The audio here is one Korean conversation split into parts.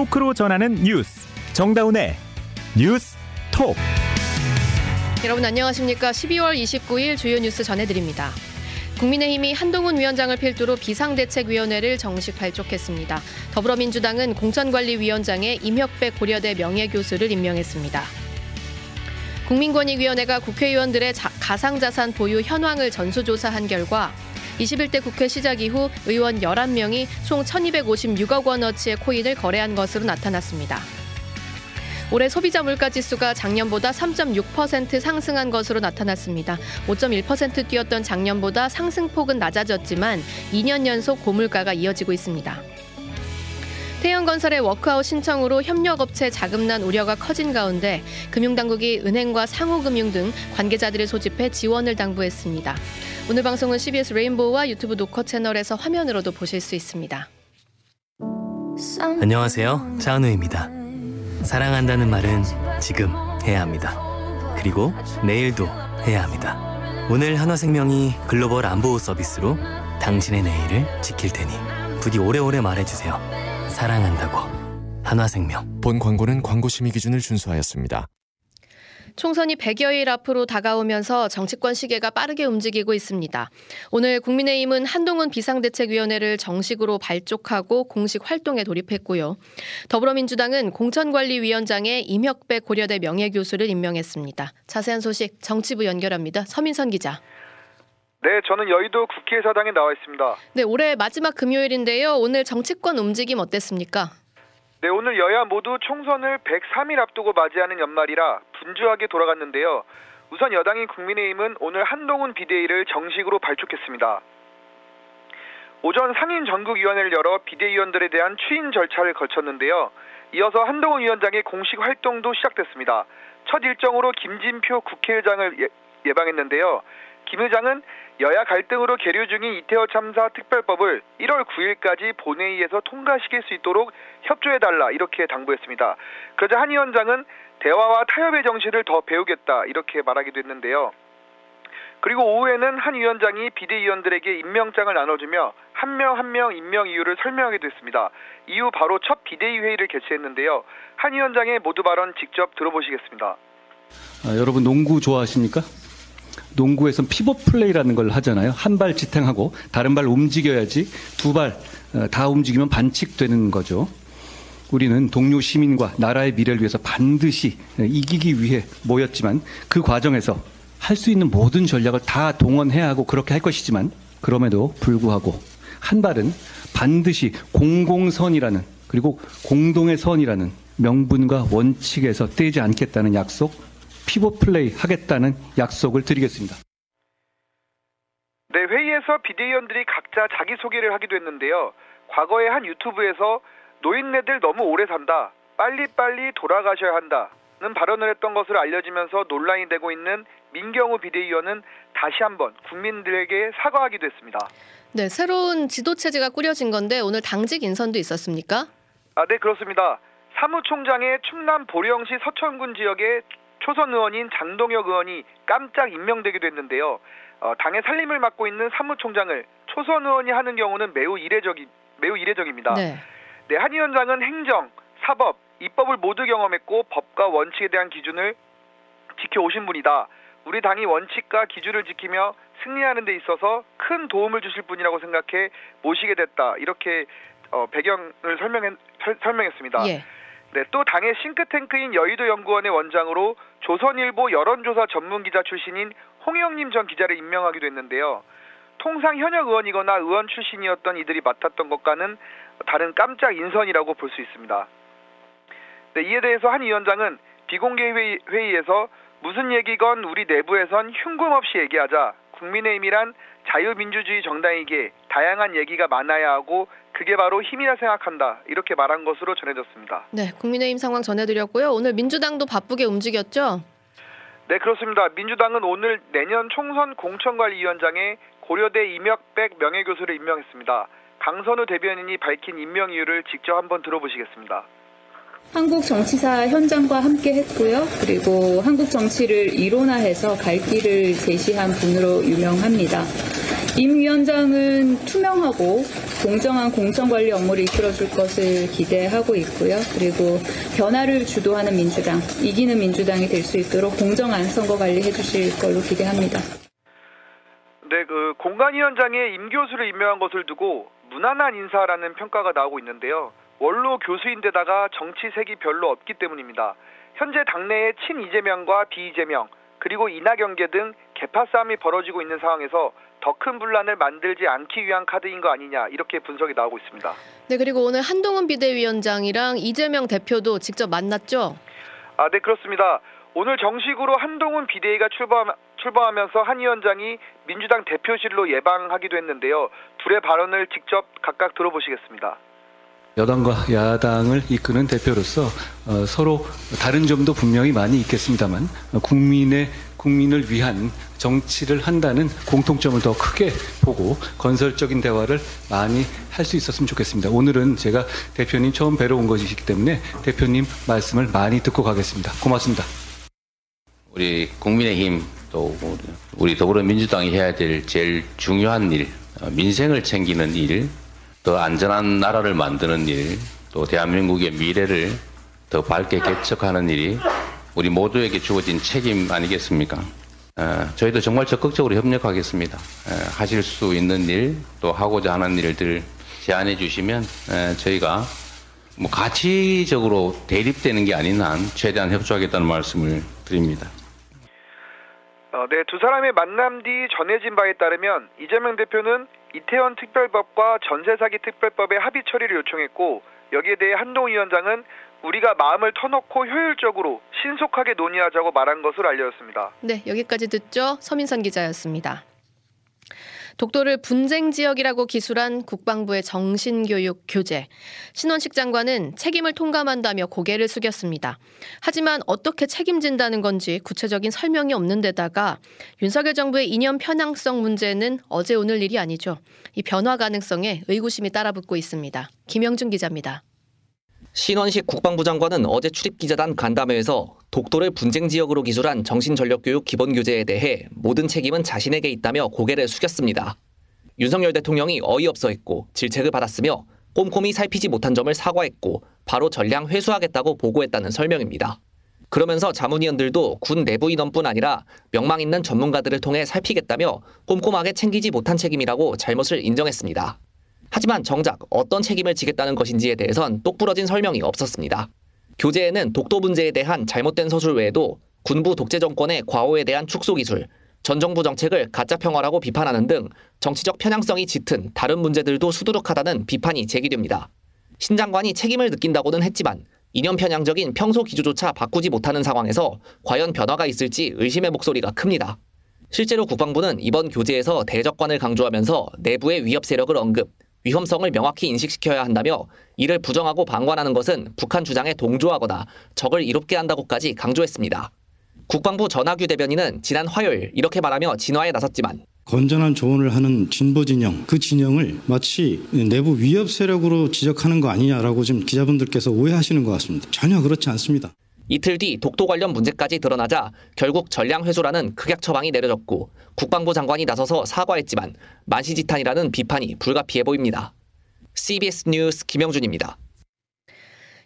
토크로 전하는 뉴스 정다운의 뉴스 톡 여러분 안녕하십니까? 12월 29일 주요 뉴스 전해드립니다. 국민의힘이 한동훈 위원장을 필두로 비상대책위원회를 정식 발족했습니다. 더불어민주당은 공천관리위원장에 임혁백 고려대 명예교수를 임명했습니다. 국민권익위원회가 국회의원들의 자, 가상자산 보유 현황을 전수조사한 결과 21대 국회 시작 이후 의원 11명이 총 1256억 원어치의 코인을 거래한 것으로 나타났습니다. 올해 소비자 물가 지수가 작년보다 3.6% 상승한 것으로 나타났습니다. 5.1% 뛰었던 작년보다 상승폭은 낮아졌지만 2년 연속 고물가가 이어지고 있습니다. 태영건설의 워크아웃 신청으로 협력업체 자금난 우려가 커진 가운데 금융당국이 은행과 상호금융 등 관계자들을 소집해 지원을 당부했습니다. 오늘 방송은 CBS 레인보우와 유튜브 노컷 채널에서 화면으로도 보실 수 있습니다. 안녕하세요. 차은우입니다. 사랑한다는 말은 지금 해야 합니다. 그리고 내일도 해야 합니다. 오늘 한화생명이 글로벌 안보호 서비스로 당신의 내일을 지킬 테니 부디 오래오래 말해주세요. 사랑한다고. 한화생명. 본 광고는 광고 심의 기준을 준수하였습니다. 총선이 100여일 앞으로 다가오면서 정치권 시계가 빠르게 움직이고 있습니다. 오늘 국민의힘은 한동훈 비상대책위원회를 정식으로 발족하고 공식 활동에 돌입했고요. 더불어민주당은 공천관리위원장에 임혁배 고려대 명예교수를 임명했습니다. 자세한 소식 정치부 연결합니다. 서민선 기자. 네, 저는 여의도 국회의사당에 나와 있습니다. 네, 올해 마지막 금요일인데요. 오늘 정치권 움직임 어땠습니까? 네, 오늘 여야 모두 총선을 103일 앞두고 맞이하는 연말이라 분주하게 돌아갔는데요. 우선 여당인 국민의힘은 오늘 한동훈 비대위를 정식으로 발족했습니다. 오전 상임 전국위원회를 열어 비대위원들에 대한 추인 절차를 거쳤는데요. 이어서 한동훈 위원장의 공식 활동도 시작됐습니다. 첫 일정으로 김진표 국회의장을 예, 예방했는데요. 김 의장은 여야 갈등으로 계류 중인 이태원 참사 특별법을 1월 9일까지 본회의에서 통과시킬 수 있도록 협조해달라 이렇게 당부했습니다. 그러자 한 위원장은 대화와 타협의 정신을 더 배우겠다 이렇게 말하기도 했는데요. 그리고 오후에는 한 위원장이 비대위원들에게 임명장을 나눠주며 한 명 한명 임명 이유를 설명하기도 했습니다. 이후 바로 첫 비대위 회의를 개최했는데요. 한 위원장의 모두 발언 직접 들어보시겠습니다. 아, 여러분 농구 좋아하십니까? 농구에선 피벗 플레이라는 걸 하잖아요. 한 발 지탱하고 다른 발 움직여야지 두 발다 어, 움직이면 반칙되는 거죠. 우리는 동료 시민과 나라의 미래를 위해서 반드시 어, 이기기 위해 모였지만 그 과정에서 할 수 있는 모든 전략을 다 동원해야 하고 그렇게 할 것이지만 그럼에도 불구하고 한 발은 반드시 공공선이라는 그리고 공동의 선이라는 명분과 원칙에서 떼지 않겠다는 약속 피벗 플레이 하겠다는 약속을 드리겠습니다. 네, 회의에서 비대위원들이 각자 자기소개를 하기도 했는데요. 과거에 한 유튜브에서 노인네들 너무 오래 산다. 빨리빨리 돌아가셔야 한다 는 발언을 했던 것으로 알려지면서 논란이 되고 있는 민경우 비대위원은 다시 한번 국민들에게 사과하기도 했습니다. 네, 새로운 지도 체제가 꾸려진 건데 오늘 당직 인선도 있었습니까? 아, 네, 그렇습니다. 사무총장의 충남 보령시 서천군 지역의 초선 의원인 장동혁 의원이 깜짝 임명되기도 했는데요. 어, 당의 살림을 맡고 있는 사무총장을 초선 의원이 하는 경우는 매우 이례적이 매우 이례적입니다. 네. 네, 한 위원장은 행정, 사법, 입법을 모두 경험했고 법과 원칙에 대한 기준을 지켜오신 분이다. 우리 당이 원칙과 기준을 지키며 승리하는 데 있어서 큰 도움을 주실 분이라고 생각해 모시게 됐다. 이렇게 어, 배경을 설명했, 설명했습니다. 예. 네, 또 당의 싱크탱크인 여의도 연구원의 원장으로 조선일보 여론조사 전문 기자 출신인 홍영님 전 기자를 임명하기도 했는데요. 통상 현역 의원이거나 의원 출신이었던 이들이 맡았던 것과는 다른 깜짝 인선이라고 볼 수 있습니다. 네, 이에 대해서 한 위원장은 비공개 회의, 회의에서 무슨 얘기건 우리 내부에선 흉금 없이 얘기하자. 국민의힘이란 자유민주주의 정당에게 다양한 얘기가 많아야 하고 그게 바로 힘이라 생각한다. 이렇게 말한 것으로 전해졌습니다. 네, 국민의힘 상황 전해드렸고요. 오늘 민주당도 바쁘게 움직였죠? 네, 그렇습니다. 민주당은 오늘 내년 총선 공천관리위원장에 고려대 임혁백 명예교수를 임명했습니다. 강선우 대변인이 밝힌 임명 이유를 직접 한번 들어보시겠습니다. 한국 정치사 현장과 함께 했고요. 그리고 한국 정치를 이론화해서 갈 길을 제시한 분으로 유명합니다. 임 위원장은 투명하고 공정한 공천관리 업무를 이끌어줄 것을 기대하고 있고요. 그리고 변화를 주도하는 민주당, 이기는 민주당이 될 수 있도록 공정한 선거 관리 해주실 걸로 기대합니다. 네, 그 공간위원장에 임 교수를 임명한 것을 두고 무난한 인사라는 평가가 나오고 있는데요. 원로 교수인데다가 정치색이 별로 없기 때문입니다. 현재 당내에 친 이재명과 비이재명 그리고 이낙연계 등 개파 싸움이 벌어지고 있는 상황에서 더 큰 분란을 만들지 않기 위한 카드인 거 아니냐 이렇게 분석이 나오고 있습니다. 네, 그리고 오늘 한동훈 비대위원장이랑 이재명 대표도 직접 만났죠? 아, 네 그렇습니다. 오늘 정식으로 한동훈 비대위가 출범, 출범하면서 한 위원장이 민주당 대표실로 예방하기도 했는데요. 둘의 발언을 직접 각각 들어보시겠습니다. 여당과 야당을 이끄는 대표로서 어, 서로 다른 점도 분명히 많이 있겠습니다만 어, 국민의 국민을 위한 정치를 한다는 공통점을 더 크게 보고 건설적인 대화를 많이 할 수 있었으면 좋겠습니다. 오늘은 제가 대표님 처음 뵈러 온 것이기 때문에 대표님 말씀을 많이 듣고 가겠습니다. 고맙습니다. 우리 국민의힘 또 우리 더불어민주당이 해야 될 제일 중요한 일, 어, 민생을 챙기는 일, 더 안전한 나라를 만드는 일, 또 대한민국의 미래를 더 밝게 개척하는 일이 우리 모두에게 주어진 책임 아니겠습니까? 어, 저희도 정말 적극적으로 협력하겠습니다. 어, 하실 수 있는 일, 또 하고자 하는 일들 제안해 주시면 어, 저희가 뭐 가치적으로 대립되는 게 아닌 한 최대한 협조하겠다는 말씀을 드립니다. 어, 네, 두 사람의 만남 뒤 전해진 바에 따르면 이재명 대표는 이태원 특별법과 전세 사기 특별법의 합의 처리를 요청했고 여기에 대해 한동훈 위원장은 우리가 마음을 터놓고 효율적으로 신속하게 논의하자고 말한 것으로 알려졌습니다. 네, 여기까지 듣죠. 서민선 기자였습니다. 독도를 분쟁 지역이라고 기술한 국방부의 정신교육 교재. 신원식 장관은 책임을 통감한다며 고개를 숙였습니다. 하지만 어떻게 책임진다는 건지 구체적인 설명이 없는 데다가 윤석열 정부의 이념 편향성 문제는 어제 오늘 일이 아니죠. 이 변화 가능성에 의구심이 따라붙고 있습니다. 김영준 기자입니다. 신원식 국방부 장관은 어제 출입기자단 간담회에서 독도를 분쟁 지역으로 기술한 정신전력교육 기본교재에 대해 모든 책임은 자신에게 있다며 고개를 숙였습니다. 윤석열 대통령이 어이없어 했고 질책을 받았으며 꼼꼼히 살피지 못한 점을 사과했고 바로 전량 회수하겠다고 보고했다는 설명입니다. 그러면서 자문위원들도 군 내부 인원뿐 아니라 명망 있는 전문가들을 통해 살피겠다며 꼼꼼하게 챙기지 못한 책임이라고 잘못을 인정했습니다. 하지만 정작 어떤 책임을 지겠다는 것인지에 대해선 똑부러진 설명이 없었습니다. 교재에는 독도 문제에 대한 잘못된 서술 외에도 군부 독재 정권의 과오에 대한 축소 기술, 전 정부 정책을 가짜 평화라고 비판하는 등 정치적 편향성이 짙은 다른 문제들도 수두룩하다는 비판이 제기됩니다. 신 장관이 책임을 느낀다고는 했지만 이념 편향적인 평소 기조조차 바꾸지 못하는 상황에서 과연 변화가 있을지 의심의 목소리가 큽니다. 실제로 국방부는 이번 교재에서 대적관을 강조하면서 내부의 위협 세력을 언급, 위험성을 명확히 인식시켜야 한다며 이를 부정하고 방관하는 것은 북한 주장에 동조하거나 적을 이롭게 한다고까지 강조했습니다. 국방부 전하규 대변인은 지난 화요일 이렇게 말하며 진화에 나섰지만 건전한 조언을 하는 진보 진영 그 진영을 마치 내부 위협 세력으로 지적하는 거 아니냐라고 지금 기자분들께서 오해하시는 것 같습니다. 전혀 그렇지 않습니다. 이틀 뒤 독도 관련 문제까지 드러나자 결국 전량 회수라는 극약 처방이 내려졌고 국방부 장관이 나서서 사과했지만 만시지탄이라는 비판이 불가피해 보입니다. CBS 뉴스 김영준입니다.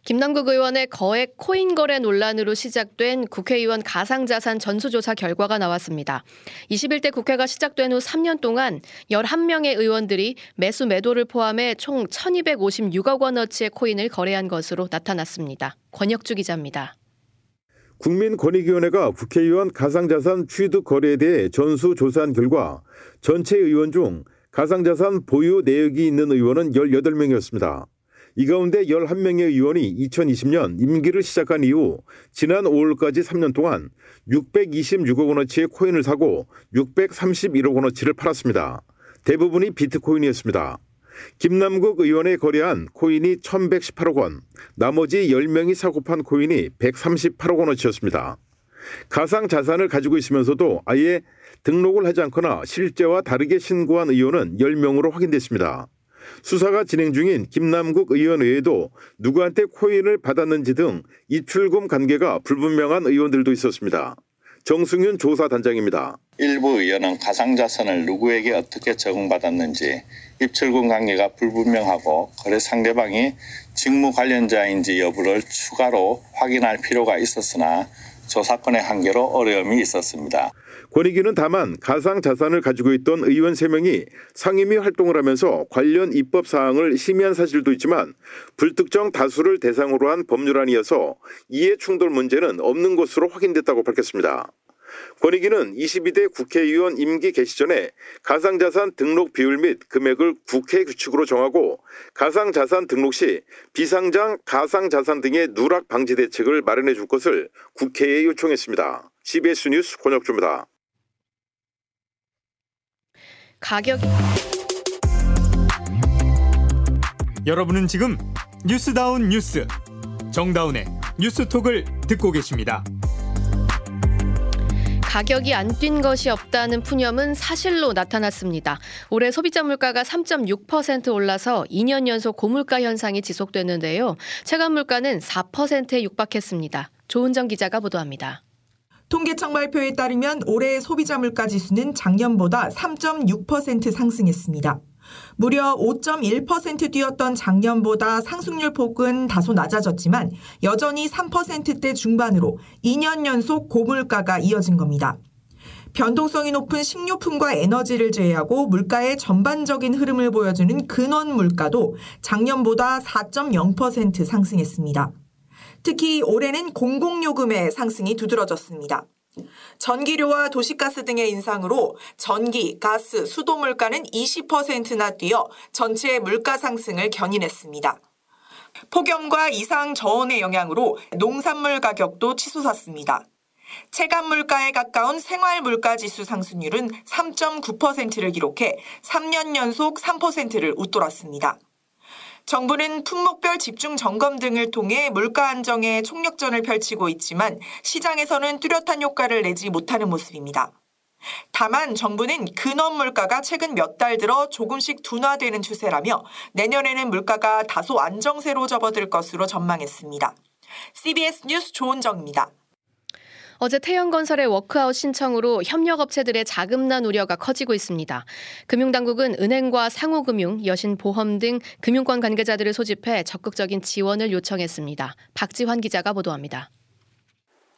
김남국 의원의 거액 코인 거래 논란으로 시작된 국회의원 가상자산 전수조사 결과가 나왔습니다. 21대 국회가 시작된 후 3년 동안 11명의 의원들이 매수 매도를 포함해 총 1256억 원어치의 코인을 거래한 것으로 나타났습니다. 권혁주 기자입니다. 국민권익위원회가 국회의원 가상자산 취득 거래에 대해 전수 조사한 결과 전체 의원 중 가상자산 보유 내역이 있는 의원은 18명이었습니다. 이 가운데 11명의 의원이 2020년 임기를 시작한 이후 지난 5월까지 3년 동안 626억 원어치의 코인을 사고 631억 원어치를 팔았습니다. 대부분이 비트코인이었습니다. 김남국 의원의 거래한 코인이 1118억 원, 나머지 10명이 사고 판 코인이 138억 원어치였습니다. 가상 자산을 가지고 있으면서도 아예 등록을 하지 않거나 실제와 다르게 신고한 의원은 10명으로 확인됐습니다. 수사가 진행 중인 김남국 의원 외에도 누구한테 코인을 받았는지 등 입출금 관계가 불분명한 의원들도 있었습니다. 정승윤 조사단장입니다. 일부 의원은 가상자산을 누구에게 어떻게 적응받았는지 입출금 관계가 불분명하고 거래 상대방이 직무 관련자인지 여부를 추가로 확인할 필요가 있었으나 조사권의 한계로 어려움이 있었습니다. 권익위는 다만 가상 자산을 가지고 있던 의원 3명이 상임위 활동을 하면서 관련 입법 사항을 심의한 사실도 있지만 불특정 다수를 대상으로 한 법률안이어서 이해 충돌 문제는 없는 것으로 확인됐다고 밝혔습니다. 권익위는 22대 국회의원 임기 개시 전에 가상자산 등록 비율 및 금액을 국회 규칙으로 정하고 가상자산 등록 시 비상장 가상자산 등의 누락 방지 대책을 마련해 줄 것을 국회에 요청했습니다. CBS 뉴스 권혁주입니다. 가격 여러분은 지금 뉴스다운 뉴스 정다운의 뉴스톡을 듣고 계십니다. 가격이 안 뛴 것이 없다는 푸념은 사실로 나타났습니다. 올해 소비자 물가가 3.6% 올라서 2년 연속 고물가 현상이 지속됐는데요. 체감 물가는 4%에 육박했습니다. 조은정 기자가 보도합니다. 통계청 발표에 따르면 올해 소비자 물가 지수는 작년보다 3.6% 상승했습니다. 무려 5.1% 뛰었던 작년보다 상승률 폭은 다소 낮아졌지만 여전히 3%대 중반으로 2년 연속 고물가가 이어진 겁니다. 변동성이 높은 식료품과 에너지를 제외하고 물가의 전반적인 흐름을 보여주는 근원 물가도 작년보다 4.0% 상승했습니다. 특히 올해는 공공요금의 상승이 두드러졌습니다. 전기료와 도시가스 등의 인상으로 전기, 가스, 수도 물가는 20%나 뛰어 전체 물가 상승을 견인했습니다. 폭염과 이상 저온의 영향으로 농산물 가격도 치솟았습니다. 체감 물가에 가까운 생활 물가 지수 상승률은 3.9%를 기록해 3년 연속 3%를 웃돌았습니다. 정부는 품목별 집중 점검 등을 통해 물가 안정에 총력전을 펼치고 있지만 시장에서는 뚜렷한 효과를 내지 못하는 모습입니다. 다만 정부는 근원 물가가 최근 몇 달 들어 조금씩 둔화되는 추세라며 내년에는 물가가 다소 안정세로 접어들 것으로 전망했습니다. CBS 뉴스 조은정입니다. 어제 태영건설의 워크아웃 신청으로 협력업체들의 자금난 우려가 커지고 있습니다. 금융당국은 은행과 상호금융, 여신보험 등 금융권 관계자들을 소집해 적극적인 지원을 요청했습니다. 박지환 기자가 보도합니다.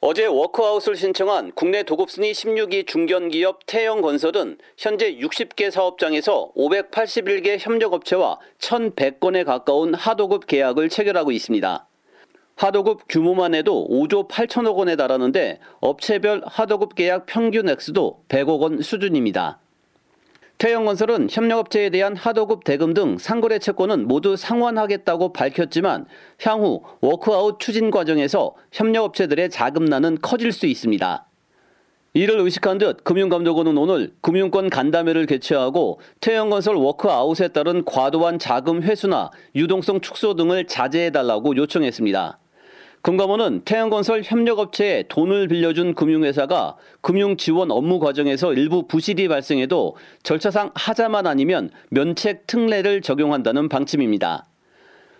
어제 워크아웃을 신청한 국내 도급순위 16위 중견기업 태영건설은 현재 60개 사업장에서 581개 협력업체와 1,100건에 가까운 하도급 계약을 체결하고 있습니다. 하도급 규모만 해도 5조 8천억 원에 달하는데 업체별 하도급 계약 평균 액수도 100억 원 수준입니다. 태영건설은 협력업체에 대한 하도급 대금 등 상거래 채권은 모두 상환하겠다고 밝혔지만 향후 워크아웃 추진 과정에서 협력업체들의 자금난은 커질 수 있습니다. 이를 의식한 듯 금융감독원은 오늘 금융권 간담회를 개최하고 태영건설 워크아웃에 따른 과도한 자금 회수나 유동성 축소 등을 자제해달라고 요청했습니다. 금감원은 태양건설 협력업체에 돈을 빌려준 금융회사가 금융 지원 업무 과정에서 일부 부실이 발생해도 절차상 하자만 아니면 면책 특례를 적용한다는 방침입니다.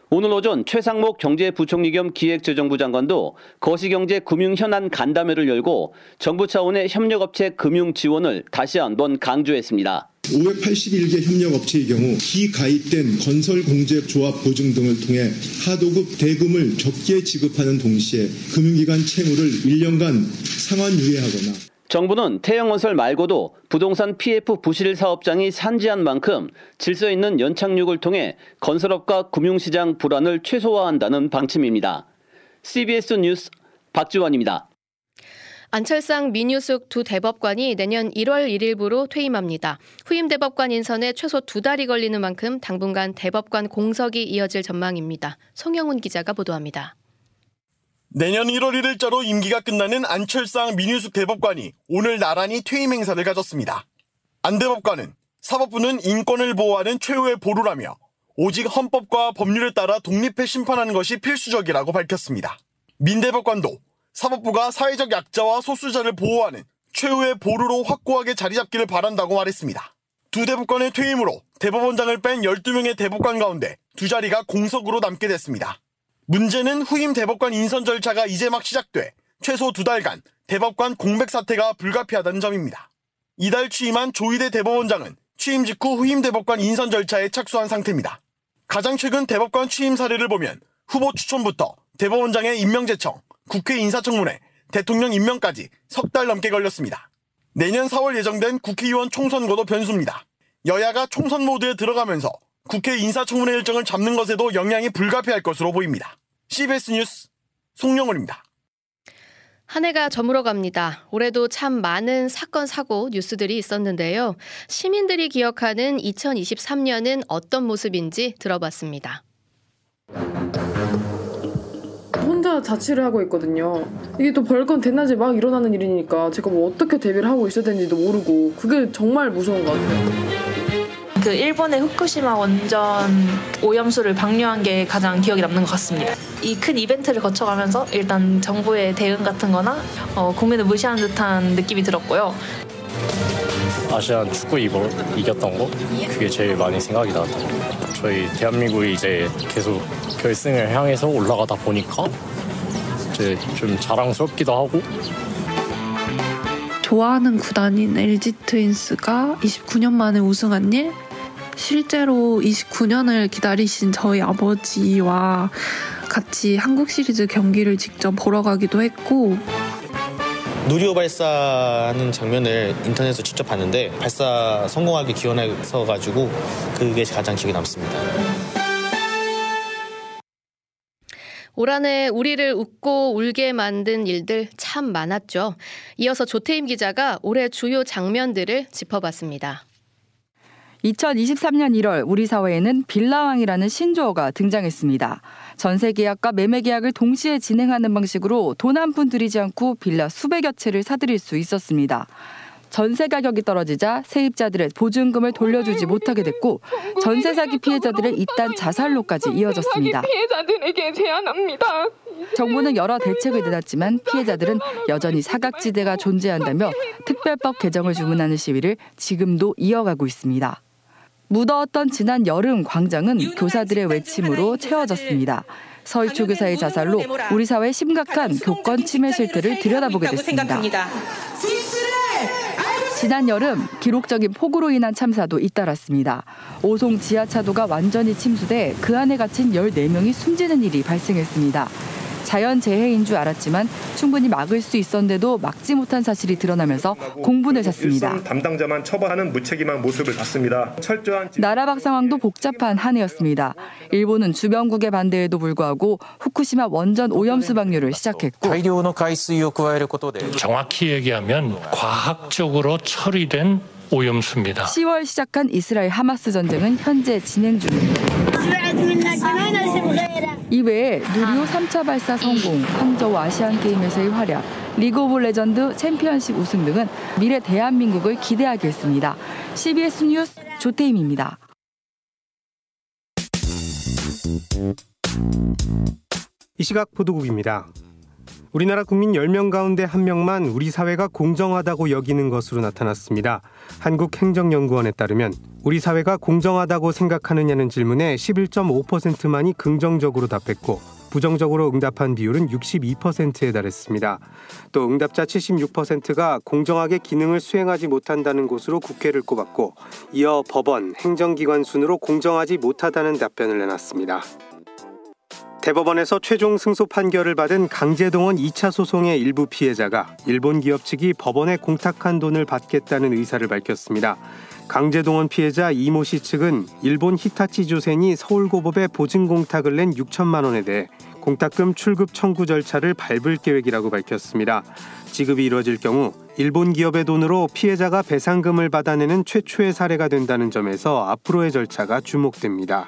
오늘 오전 최상목 경제부총리 겸 기획재정부 장관도 거시경제 금융 현안 간담회를 열고 정부 차원의 협력업체 금융 지원을 다시 한번 강조했습니다. 581개 협력업체의 경우 기가입된 건설공제조합 보증 등을 통해 하도급 대금을 적게 지급하는 동시에 금융기관 채무를 1년간 상환유예하거나 정부는 태영건설 말고도 부동산 PF 부실 사업장이 산지한 만큼 질서 있는 연착륙을 통해 건설업과 금융시장 불안을 최소화한다는 방침입니다. CBS 뉴스 박지원입니다. 안철상 민유숙 두 대법관이 내년 1월 1일부로 퇴임합니다. 후임 대법관 인선에 최소 두 달이 걸리는 만큼 당분간 대법관 공석이 이어질 전망입니다. 송영훈 기자가 보도합니다. 내년 1월 1일자로 임기가 끝나는 안철상 민유숙 대법관이 오늘 나란히 퇴임 행사를 가졌습니다. 안 대법관은 사법부는 인권을 보호하는 최후의 보루라며 오직 헌법과 법률에 따라 독립해 심판하는 것이 필수적이라고 밝혔습니다. 민 대법관도 사법부가 사회적 약자와 소수자를 보호하는 최후의 보루로 확고하게 자리 잡기를 바란다고 말했습니다. 두 대법관의 퇴임으로 대법원장을 뺀 12명의 대법관 가운데 두 자리가 공석으로 남게 됐습니다. 문제는 후임 대법관 인선 절차가 이제 막 시작돼 최소 두 달간 대법관 공백 사태가 불가피하다는 점입니다. 이달 취임한 조희대 대법원장은 취임 직후 후임 대법관 인선 절차에 착수한 상태입니다. 가장 최근 대법관 취임 사례를 보면 후보 추천부터 대법원장의 임명 제청, 국회 인사청문회, 대통령 임명까지 석 달 넘게 걸렸습니다. 내년 4월 예정된 국회의원 총선거도 변수입니다. 여야가 총선 모드에 들어가면서 국회 인사청문회 일정을 잡는 것에도 영향이 불가피할 것으로 보입니다. CBS 뉴스 송영원입니다. 한 해가 저물어 갑니다. 올해도 참 많은 사건, 사고, 뉴스들이 있었는데요. 시민들이 기억하는 2023년은 어떤 모습인지 들어봤습니다. 혼자 자취를 하고 있거든요. 이게 또 별건 대낮에 막 일어나는 일이니까 제가 뭐 어떻게 대비를 하고 있어야 되는지도 모르고 그게 정말 무서운 것 같아요. 그 일본의 후쿠시마 원전 오염수를 방류한 게 가장 기억에 남는 것 같습니다. 이 큰 이벤트를 거쳐가면서 일단 정부의 대응 같은 거나 어, 국민을 무시하는 듯한 느낌이 들었고요. 아시안 축구 이번 이겼던 거 그게 제일 많이 생각이 나던 거. 저희 대한민국이 이제 계속 결승을 향해서 올라가다 보니까 이제 좀 자랑스럽기도 하고 좋아하는 구단인 LG 트윈스가 29년 만에 우승한 일 실제로 29년을 기다리신 저희 아버지와 같이 한국 시리즈 경기를 직접 보러 가기도 했고 누리호 발사하는 장면을 인터넷에서 직접 봤는데 발사 성공하게 기원해서 가지고 그게 가장 기억에 남습니다. 올 한해 우리를 웃고 울게 만든 일들 참 많았죠. 이어서 조태임 기자가 올해 주요 장면들을 짚어봤습니다. 2023년 1월 우리 사회에는 빌라왕이라는 신조어가 등장했습니다. 전세 계약과 매매 계약을 동시에 진행하는 방식으로 돈 한 푼 들이지 않고 빌라 수백여 채를 사들일 수 있었습니다. 전세 가격이 떨어지자 세입자들의 보증금을 돌려주지 못하게 됐고 전세 사기 피해자들의 잇단 자살로까지 이어졌습니다. 피해자들에게 제안합니다. 정부는 여러 대책을 내놨지만 피해자들은 여전히 사각지대가 존재한다며 특별법 개정을 주문하는 시위를 지금도 이어가고 있습니다. 무더웠던 지난 여름 광장은 교사들의 외침으로 채워졌습니다. 서희초 교사의 자살로 우리 사회의 심각한 교권 침해 실태를 들여다보게 됐습니다. 지난 여름 기록적인 폭우로 인한 참사도 잇따랐습니다. 오송 지하차도가 완전히 침수돼 그 안에 갇힌 14명이 숨지는 일이 발생했습니다. 자연재해인 줄 알았지만 충분히 막을 수 있었는데도 막지 못한 사실이 드러나면서 공분을 샀습니다. 담당자만 처벌하는 무책임한 모습을 봤습니다. 철저한 나라박 상황도 복잡한 한 해였습니다. 일본은 주변국의 반대에도 불구하고 후쿠시마 원전 오염 수 방류를 시작했고 정확히 얘기하면 과학적으로 처리된 오염수입니다. 10월 시작한 이스라엘 하마스 전쟁은 현재 진행 중입니다. 이외에 누리호 3차 발사 성공, 항저우 아시안 게임에서의 활약, 리그 오브 레전드 챔피언십 우승 등은 미래 대한민국을 기대하게 했습니다. CBS 뉴스 조태임입니다. 이 시각 보도국입니다. 우리나라 국민 10명 가운데 1명만 우리 사회가 공정하다고 여기는 것으로 나타났습니다. 한국행정연구원에 따르면 우리 사회가 공정하다고 생각하느냐는 질문에 11.5%만이 긍정적으로 답했고 부정적으로 응답한 비율은 62%에 달했습니다. 또 응답자 76%가 공정하게 기능을 수행하지 못한다는 곳으로 국회를 꼽았고 이어 법원, 행정기관 순으로 공정하지 못하다는 답변을 내놨습니다. 대법원에서 최종 승소 판결을 받은 강제동원 2차 소송의 일부 피해자가 일본 기업 측이 법원에 공탁한 돈을 받겠다는 의사를 밝혔습니다. 강제동원 피해자 이모 씨 측은 일본 히타치 조센이 서울고법에 보증 공탁을 낸 6천만 원에 대해 공탁금 출급 청구 절차를 밟을 계획이라고 밝혔습니다. 지급이 이루어질 경우 일본 기업의 돈으로 피해자가 배상금을 받아내는 최초의 사례가 된다는 점에서 앞으로의 절차가 주목됩니다.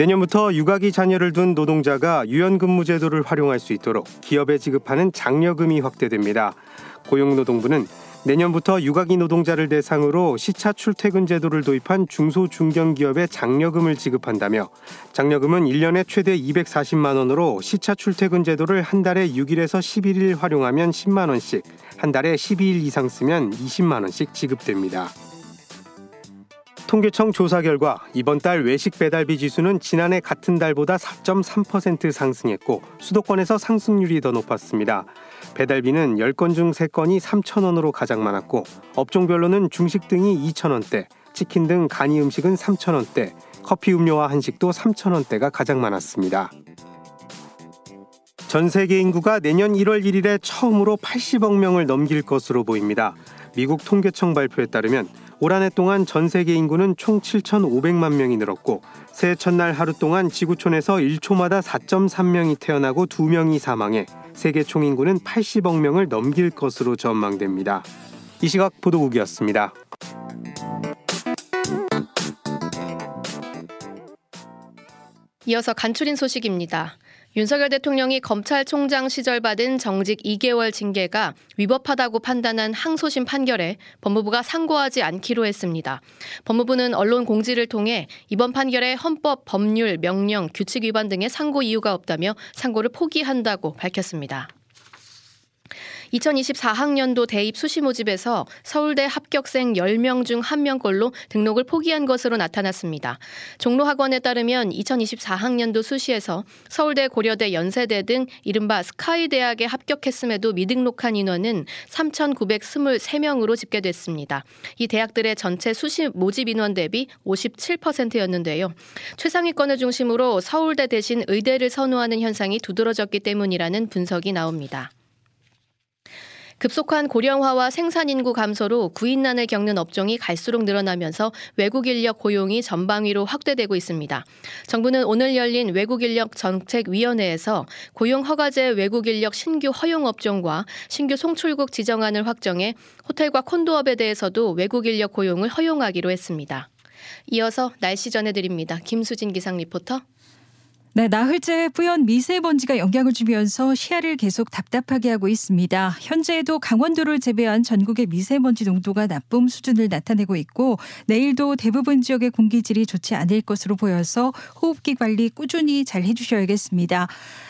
내년부터 육아기 자녀를 둔 노동자가 유연근무 제도를 활용할 수 있도록 기업에 지급하는 장려금이 확대됩니다. 고용노동부는 내년부터 육아기 노동자를 대상으로 시차 출퇴근 제도를 도입한 중소 중견기업에 장려금을 지급한다며 장려금은 1년에 최대 240만 원으로 시차 출퇴근 제도를 한 달에 6일에서 11일 활용하면 10만 원씩, 한 달에 12일 이상 쓰면 20만 원씩 지급됩니다. 통계청 조사 결과 이번 달 외식 배달비 지수는 지난해 같은 달보다 4.3% 상승했고 수도권에서 상승률이 더 높았습니다. 배달비는 10건 중 3건이 3,000원으로 가장 많았고 업종별로는 중식 등이 2,000원대, 치킨 등 간이 음식은 3,000원대, 커피 음료와 한식도 3,000원대가 가장 많았습니다. 전 세계 인구가 내년 1월 1일에 처음으로 80억 명을 넘길 것으로 보입니다. 미국 통계청 발표에 따르면 올 한 해 동안 전 세계 인구는 총 7,500만 명이 늘었고 새해 첫날 하루 동안 지구촌에서 1초마다 4.3명이 태어나고 2명이 사망해 세계 총 인구는 80억 명을 넘길 것으로 전망됩니다. 이 시각 보도국이었습니다. 이어서 간추린 소식입니다. 윤석열 대통령이 검찰총장 시절 받은 정직 2개월 징계가 위법하다고 판단한 항소심 판결에 법무부가 상고하지 않기로 했습니다. 법무부는 언론 공지를 통해 이번 판결에 헌법, 법률, 명령, 규칙 위반 등의 상고 이유가 없다며 상고를 포기한다고 밝혔습니다. 2024학년도 대입 수시 모집에서 서울대 합격생 10명 중 1명꼴로 등록을 포기한 것으로 나타났습니다. 종로학원에 따르면 2024학년도 수시에서 서울대, 고려대, 연세대 등 이른바 스카이 대학에 합격했음에도 미등록한 인원은 3,923명으로 집계됐습니다. 이 대학들의 전체 수시 모집 인원 대비 57%였는데요. 최상위권을 중심으로 서울대 대신 의대를 선호하는 현상이 두드러졌기 때문이라는 분석이 나옵니다. 급속한 고령화와 생산 인구 감소로 구인난을 겪는 업종이 갈수록 늘어나면서 외국 인력 고용이 전방위로 확대되고 있습니다. 정부는 오늘 열린 외국 인력 정책위원회에서 고용 허가제 외국 인력 신규 허용 업종과 신규 송출국 지정안을 확정해 호텔과 콘도업에 대해서도 외국 인력 고용을 허용하기로 했습니다. 이어서 날씨 전해드립니다. 김수진 기상 리포터. 네, 나흘째 뿌연 미세먼지가 영향을 주면서 시야를 계속 답답하게 하고 있습니다. 현재에도 강원도를 제외한 전국의 미세먼지 농도가 나쁨 수준을 나타내고 있고 내일도 대부분 지역의 공기질이 좋지 않을 것으로 보여서 호흡기 관리 꾸준히 잘 해주셔야겠습니다.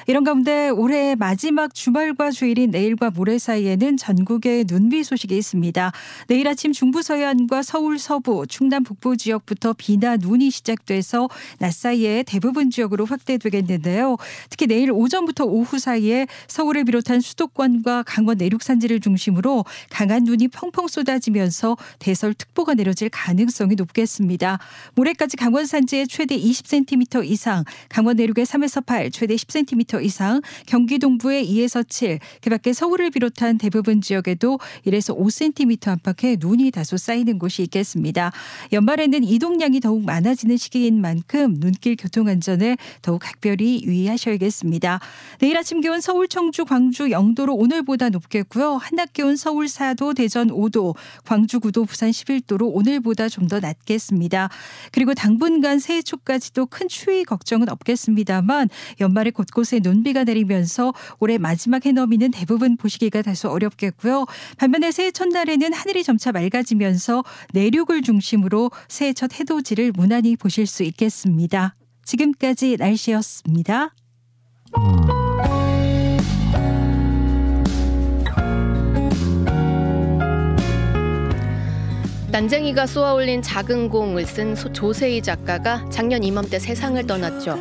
이런 가운데 올해 마지막 주말과 주일인 내일과 모레 사이에는 전국에 눈비 소식이 있습니다. 내일 아침 중부 서해안과 서울 서부, 충남 북부 지역부터 비나 눈이 시작돼서 낮 사이에 대부분 지역으로 확대 되겠는데요. 특히 내일 오전부터 오후 사이에 서울을 비롯한 수도권과 강원 내륙 산지를 중심으로 강한 눈이 펑펑 쏟아지면서 대설특보가 내려질 가능성이 높겠습니다. 모레까지 강원 산지에 최대 20cm 이상, 강원 내륙에 3에서 8, 최대 10cm 이상, 경기 동부에 2에서 7, 그 밖에 서울을 비롯한 대부분 지역에도 1에서 5cm 안팎의 눈이 다소 쌓이는 곳이 있겠습니다. 연말에는 이동량이 더욱 많아지는 시기인 만큼 눈길 교통 안전에 더욱 각별히 유의하셔야겠습니다. 내일 아침 기온 서울, 청주, 광주, 영도로 오늘보다 높겠고요. 한낮 기온 서울 4도, 대전 5도, 광주 9도, 부산 11도로 오늘보다 좀 더 낮겠습니다. 그리고 당분간 새해 초까지도 큰 추위 걱정은 없겠습니다만 연말에 곳곳에 눈비가 내리면서 올해 마지막 해넘이는 대부분 보시기가 다소 어렵겠고요. 반면에 새해 첫날에는 하늘이 점차 맑아지면서 내륙을 중심으로 새해 첫 해돋이를 무난히 보실 수 있겠습니다. 지금까지 날씨였습니다. 난쟁이가 쏘아올린 작은 공을 쓴 조세희 작가가 작년 이맘때 세상을 떠났죠.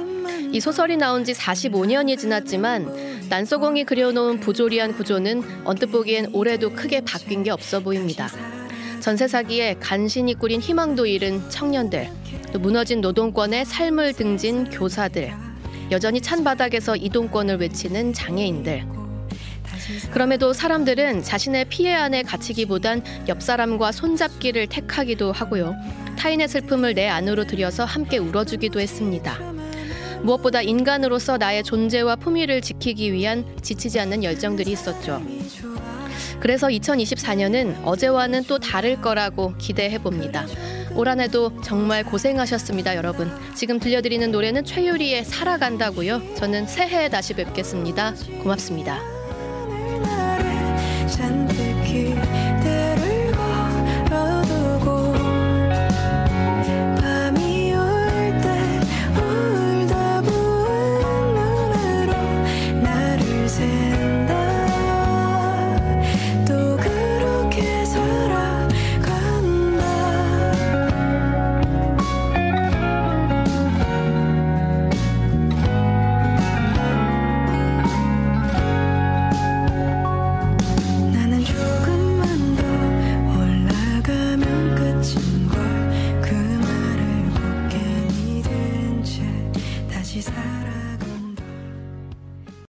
이 소설이 나온 지 45년이 지났지만 난소공이 그려놓은 부조리한 구조는 언뜻 보기엔 올해도 크게 바뀐 게 없어 보입니다. 전세 사기에 간신히 꾸린 희망도 잃은 청년들, 또 무너진 노동권의 삶을 등진 교사들, 여전히 찬 바닥에서 이동권을 외치는 장애인들. 그럼에도 사람들은 자신의 피해 안에 갇히기보단 옆 사람과 손잡기를 택하기도 하고요. 타인의 슬픔을 내 안으로 들여서 함께 울어주기도 했습니다. 무엇보다 인간으로서 나의 존재와 품위를 지키기 위한 지치지 않는 열정들이 있었죠. 그래서 2024년은 어제와는 또 다를 거라고 기대해 봅니다. 올 한 해도 정말 고생하셨습니다, 여러분. 지금 들려드리는 노래는 최유리의 살아간다고요. 저는 새해에 다시 뵙겠습니다. 고맙습니다.